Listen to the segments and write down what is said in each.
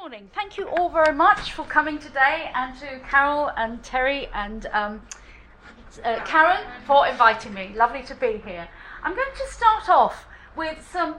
morning. Thank you all very much for coming today, and to Carol and Terry and um, uh, Karen for inviting me. Lovely to be here. I'm going to start off with some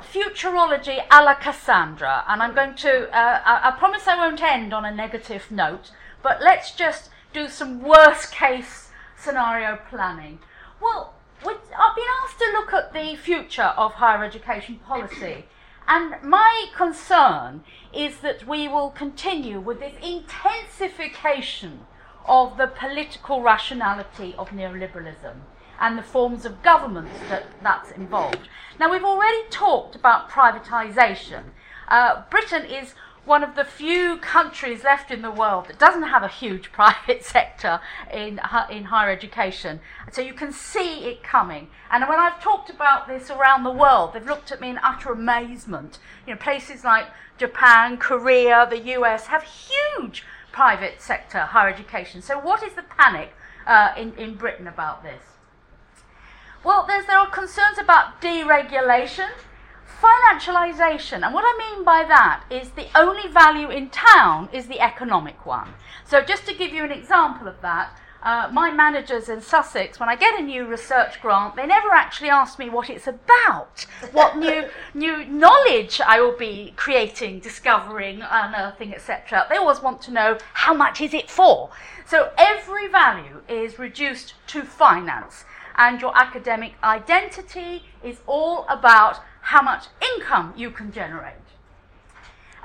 futurology a la Cassandra, and I'm going to, uh, I, I promise I won't end on a negative note, but let's just do some worst case scenario planning. Well, I've been asked to look at the future of higher education policy. And my concern is that we will continue with this intensification of the political rationality of neoliberalism and the forms of government that that's involved. Now, we've already talked about privatisation. Uh, Britain is one of the few countries left in the world that doesn't have a huge private sector in, in higher education. So you can see it coming. And when I've talked about this around the world, they've looked at me in utter amazement. You know, places like Japan, Korea, the US have huge private sector higher education. So what is the panic uh, in, in Britain about this? Well, there are concerns about deregulation financialization, and what I mean by that is the only value in town is the economic one. So, just to give you an example of that, uh, my managers in Sussex, when I get a new research grant, they never actually ask me what it's about, what new new knowledge I will be creating, discovering, unearthing, etc. They always want to know how much is it for. So every value is reduced to finance, and your academic identity is all about how much income you can generate.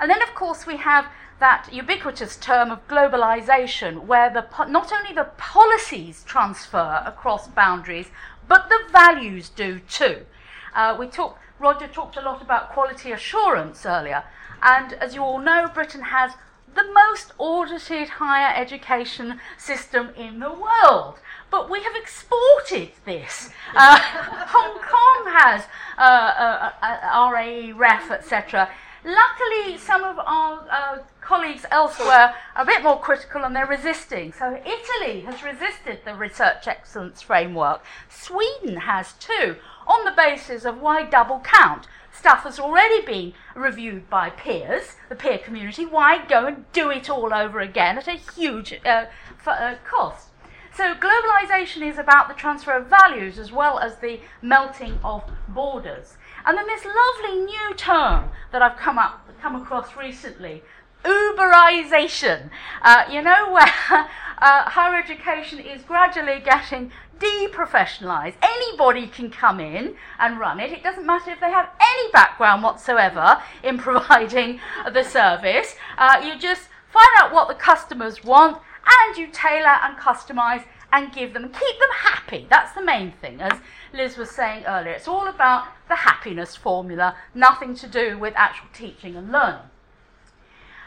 And then, of course, we have that ubiquitous term of globalization, where the, not only the policies transfer across boundaries, but the values do too. Uh, we talk, Roger talked a lot about quality assurance earlier, and as you all know, Britain has the most audited higher education system in the world but we have exported this. Uh, Hong Kong has uh, uh, uh RAE, REF, etc. Luckily, some of our uh, colleagues elsewhere are a bit more critical and they're resisting. So, Italy has resisted the research excellence framework. Sweden has too, on the basis of why double count? Stuff has already been reviewed by peers, the peer community. Why go and do it all over again at a huge uh, uh, cost? So globalization is about the transfer of values as well as the melting of borders. And then this lovely new term that I've come up come across recently, Uberization. Uh, you know where uh, higher education is gradually getting deprofessionalized. Anybody can come in and run it. It doesn't matter if they have any background whatsoever in providing the service. Uh, you just find out what the customers want and you tailor and customize and give them, keep them happy. That's the main thing, as Liz was saying earlier. It's all about the happiness formula, nothing to do with actual teaching and learning.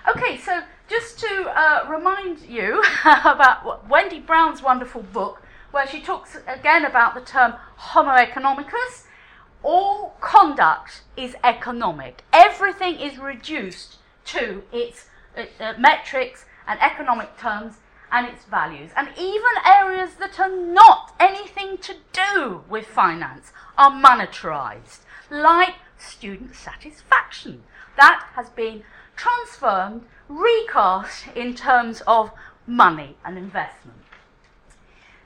Okay, so just to uh, remind you about Wendy Brown's wonderful book, where she talks again about the term homo economicus. All conduct is economic. Everything is reduced to its uh, metrics and economic terms and its values. And even areas that are not anything to do with finance are monetarized, like student satisfaction. That has been transformed, recast in terms of money and investment.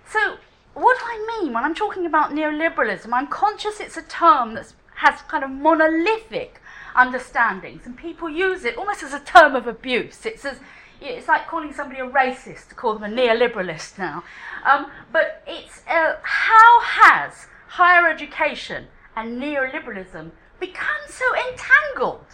So, what do I mean when I'm talking about neoliberalism? I'm conscious it's a term that has kind of monolithic understandings, and people use it almost as a term of abuse. It's as it's like calling somebody a racist to call them a neoliberalist now. Um, but it's uh, how has higher education and neoliberalism become so entangled?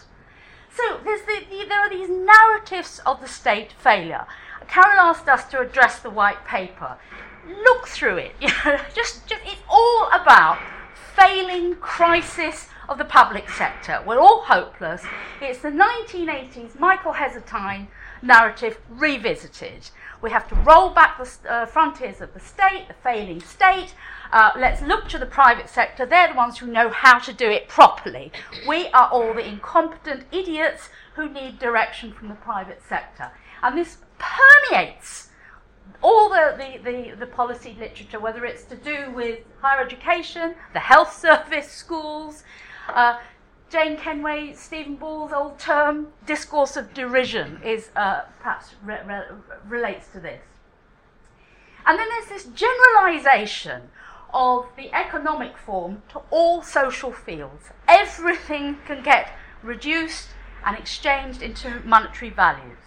So the, the, there are these narratives of the state failure. Carol asked us to address the white paper. Look through it. just, just, it's all about failing crisis of the public sector. We're all hopeless. It's the 1980s Michael Heseltine narrative revisited. We have to roll back the uh, frontiers of the state, the failing state. Uh, let's look to the private sector. They're the ones who know how to do it properly. We are all the incompetent idiots who need direction from the private sector. And this permeates all the, the, the, the, policy literature, whether it's to do with higher education, the health service, schools. Uh, Jane Kenway, Stephen Ball's old term, discourse of derision, is uh, perhaps re- re- relates to this. And then there's this generalization of the economic form to all social fields. Everything can get reduced and exchanged into monetary values.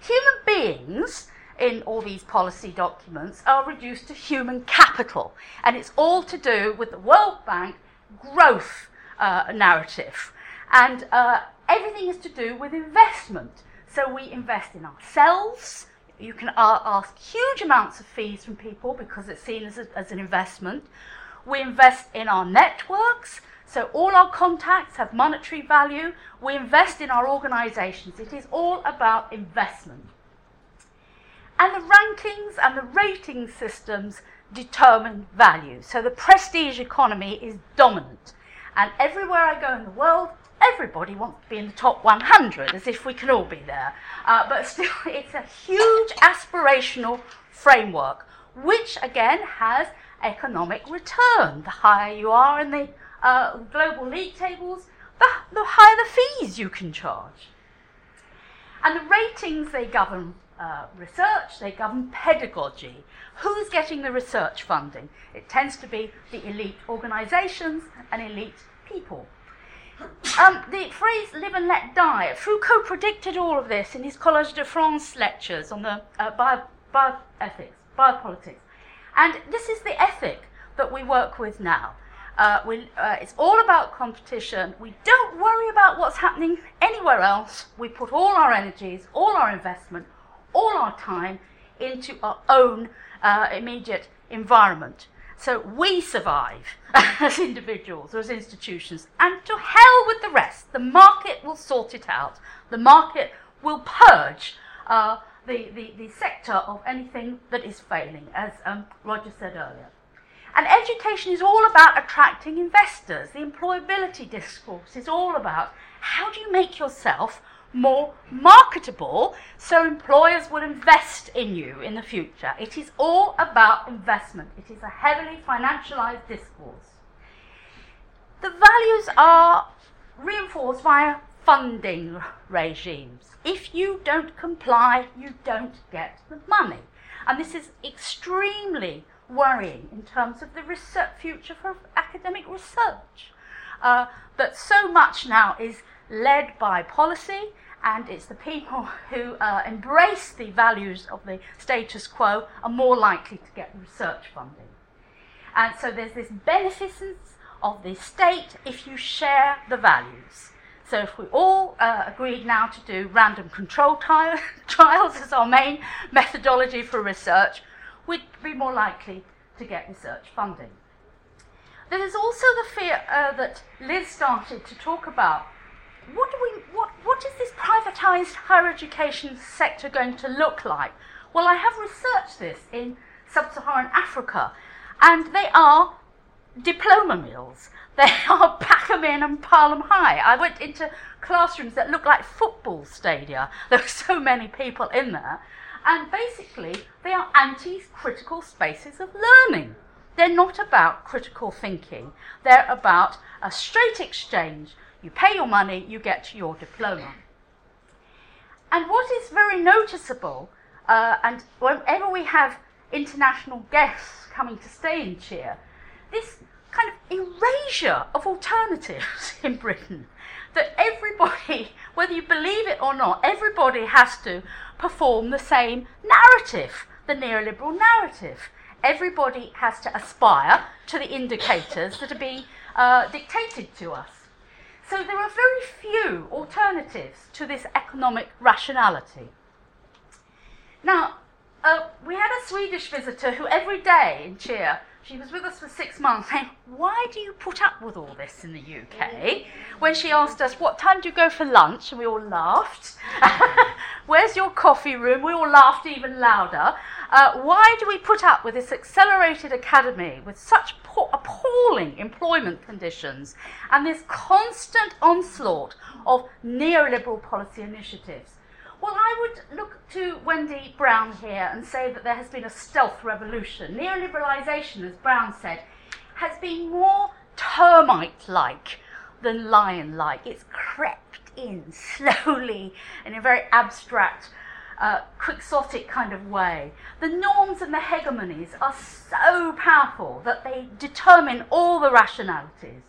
Human beings in all these policy documents are reduced to human capital, and it's all to do with the World Bank growth uh, narrative. And uh, everything is to do with investment. So we invest in ourselves. You can uh, ask huge amounts of fees from people because it's seen as, a, as an investment. We invest in our networks. So all our contacts have monetary value. We invest in our organizations. It is all about investment. And the rankings and the rating systems determine value. So the prestige economy is dominant. And everywhere I go in the world, everybody wants to be in the top 100, as if we can all be there. Uh, but still, it's a huge aspirational framework, which again has economic return. The higher you are in the uh, global league tables, the, the higher the fees you can charge. And the ratings, they govern uh, research, they govern pedagogy. Who's getting the research funding? It tends to be the elite organizations and elite people. Um, the phrase live and let die, Foucault predicted all of this in his Collège de France lectures on the uh, bio, bioethics, biopolitics. And this is the ethic that we work with now. Uh, we, uh, it's all about competition. We don't worry about what's happening anywhere else. We put all our energies, all our investment, all our time into our own uh, immediate environment. So we survive as individuals or as institutions, and to hell with the rest. The market will sort it out. The market will purge uh, the, the, the sector of anything that is failing, as um, Roger said earlier. And education is all about attracting investors. The employability discourse is all about how do you make yourself more marketable so employers will invest in you in the future. It is all about investment. It is a heavily financialized discourse. The values are reinforced via funding regimes. If you don't comply, you don't get the money. And this is extremely worrying in terms of the research, future for academic research. Uh, that so much now is led by policy, and it's the people who uh, embrace the values of the status quo are more likely to get research funding. And so there's this beneficence of the state if you share the values. So if we all uh, agreed now to do random control tri- trials as our main methodology for research, we'd be more likely to get research funding. There is also the fear uh, that Liz started to talk about what, do we, what, what is this privatised higher education sector going to look like? Well, I have researched this in sub Saharan Africa, and they are diploma mills. They are pack 'em in and 'em high. I went into classrooms that looked like football stadia. There were so many people in there. And basically, they are anti critical spaces of learning. They're not about critical thinking, they're about a straight exchange you pay your money, you get your diploma. And what is very noticeable, uh, and whenever we have international guests coming to stay in CHEER, this kind of erasure of alternatives in Britain. That everybody, whether you believe it or not, everybody has to perform the same narrative, the neoliberal narrative. Everybody has to aspire to the indicators that are being uh, dictated to us. So there are very few alternatives to this economic rationality. Now, uh, we had a Swedish visitor who every day in CHEER, she was with us for six months, saying, Why do you put up with all this in the UK? When she asked us, What time do you go for lunch? And we all laughed. Where's your coffee room? We all laughed even louder. Uh, why do we put up with this accelerated academy with such appalling employment conditions and this constant onslaught of neoliberal policy initiatives? Well, I would look to Wendy Brown here and say that there has been a stealth revolution. Neoliberalisation, as Brown said, has been more termite like than lion like. It's crept in slowly in a very abstract, uh, quixotic kind of way. The norms and the hegemonies are so powerful that they determine all the rationalities.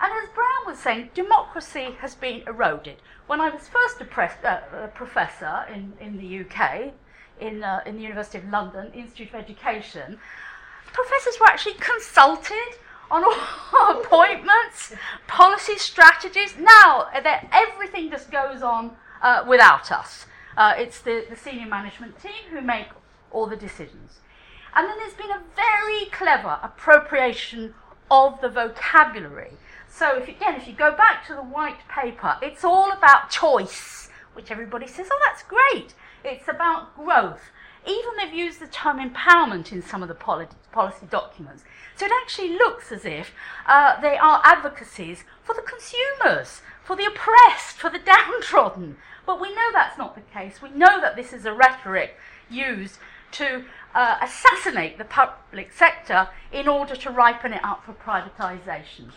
And as Brown was saying, democracy has been eroded. When I was first a, uh, a professor in, in the UK, in, uh, in the University of London, Institute of Education, professors were actually consulted on all appointments, policy strategies. Now, everything just goes on uh, without us. Uh, it's the, the senior management team who make all the decisions. And then there's been a very clever appropriation of the vocabulary. So, if, again, if you go back to the white paper, it's all about choice, which everybody says, oh, that's great. It's about growth. Even they've used the term empowerment in some of the policy documents. So it actually looks as if uh, they are advocacies for the consumers, for the oppressed, for the downtrodden. But we know that's not the case. We know that this is a rhetoric used to uh, assassinate the public sector in order to ripen it up for privatisation.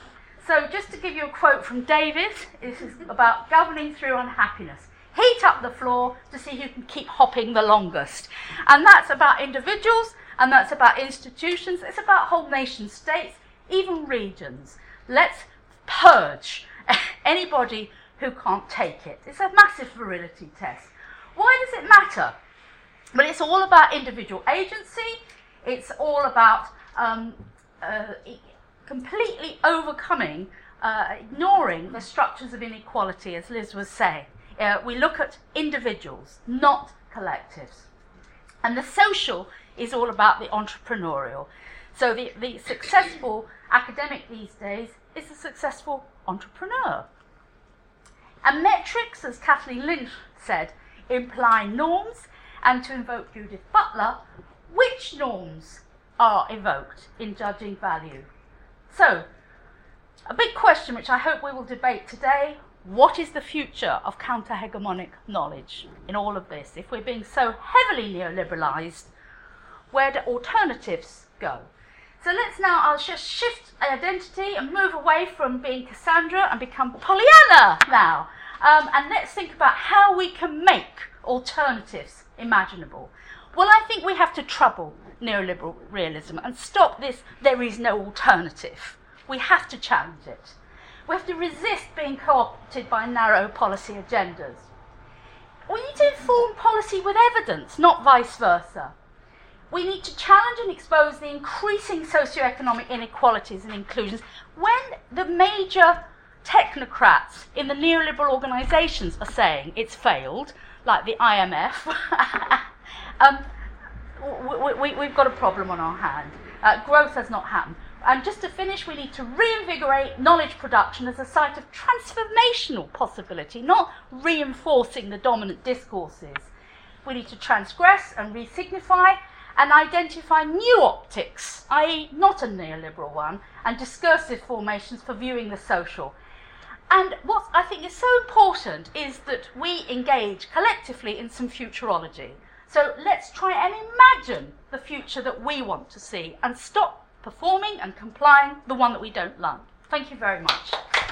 So, just to give you a quote from David, this is about governing through unhappiness heat up the floor to see who can keep hopping the longest. And that's about individuals and that's about institutions, it's about whole nation states, even regions. Let's purge anybody who can't take it. It's a massive virility test. Why does it matter? But it's all about individual agency, it's all about um, uh, completely overcoming, uh, ignoring the structures of inequality, as Liz was saying. Uh, we look at individuals, not collectives. And the social is all about the entrepreneurial. So the, the successful academic these days is a successful entrepreneur. And metrics, as Kathleen Lynch said, imply norms, and to invoke Judith Butler, which norms are evoked in judging value? So, a big question which I hope we will debate today what is the future of counter hegemonic knowledge in all of this? If we're being so heavily neoliberalized, where do alternatives go? So let's now, I'll just shift identity and move away from being Cassandra and become Pollyanna now. Um, and let's think about how we can make alternatives imaginable. Well, I think we have to trouble neoliberal realism and stop this there is no alternative. We have to challenge it. We have to resist being co opted by narrow policy agendas. We need to inform policy with evidence, not vice versa. We need to challenge and expose the increasing socioeconomic inequalities and inclusions when the major technocrats in the neoliberal organisations are saying it's failed, like the IMF. um, we, have we, got a problem on our hand. Uh, growth has not happened. And just to finish, we need to reinvigorate knowledge production as a site of transformational possibility, not reinforcing the dominant discourses. We need to transgress and resignify and identify new optics, i.e., not a neoliberal one, and discursive formations for viewing the social. And what I think is so important is that we engage collectively in some futurology. So let's try and imagine the future that we want to see and stop performing and complying, the one that we don't like. Thank you very much.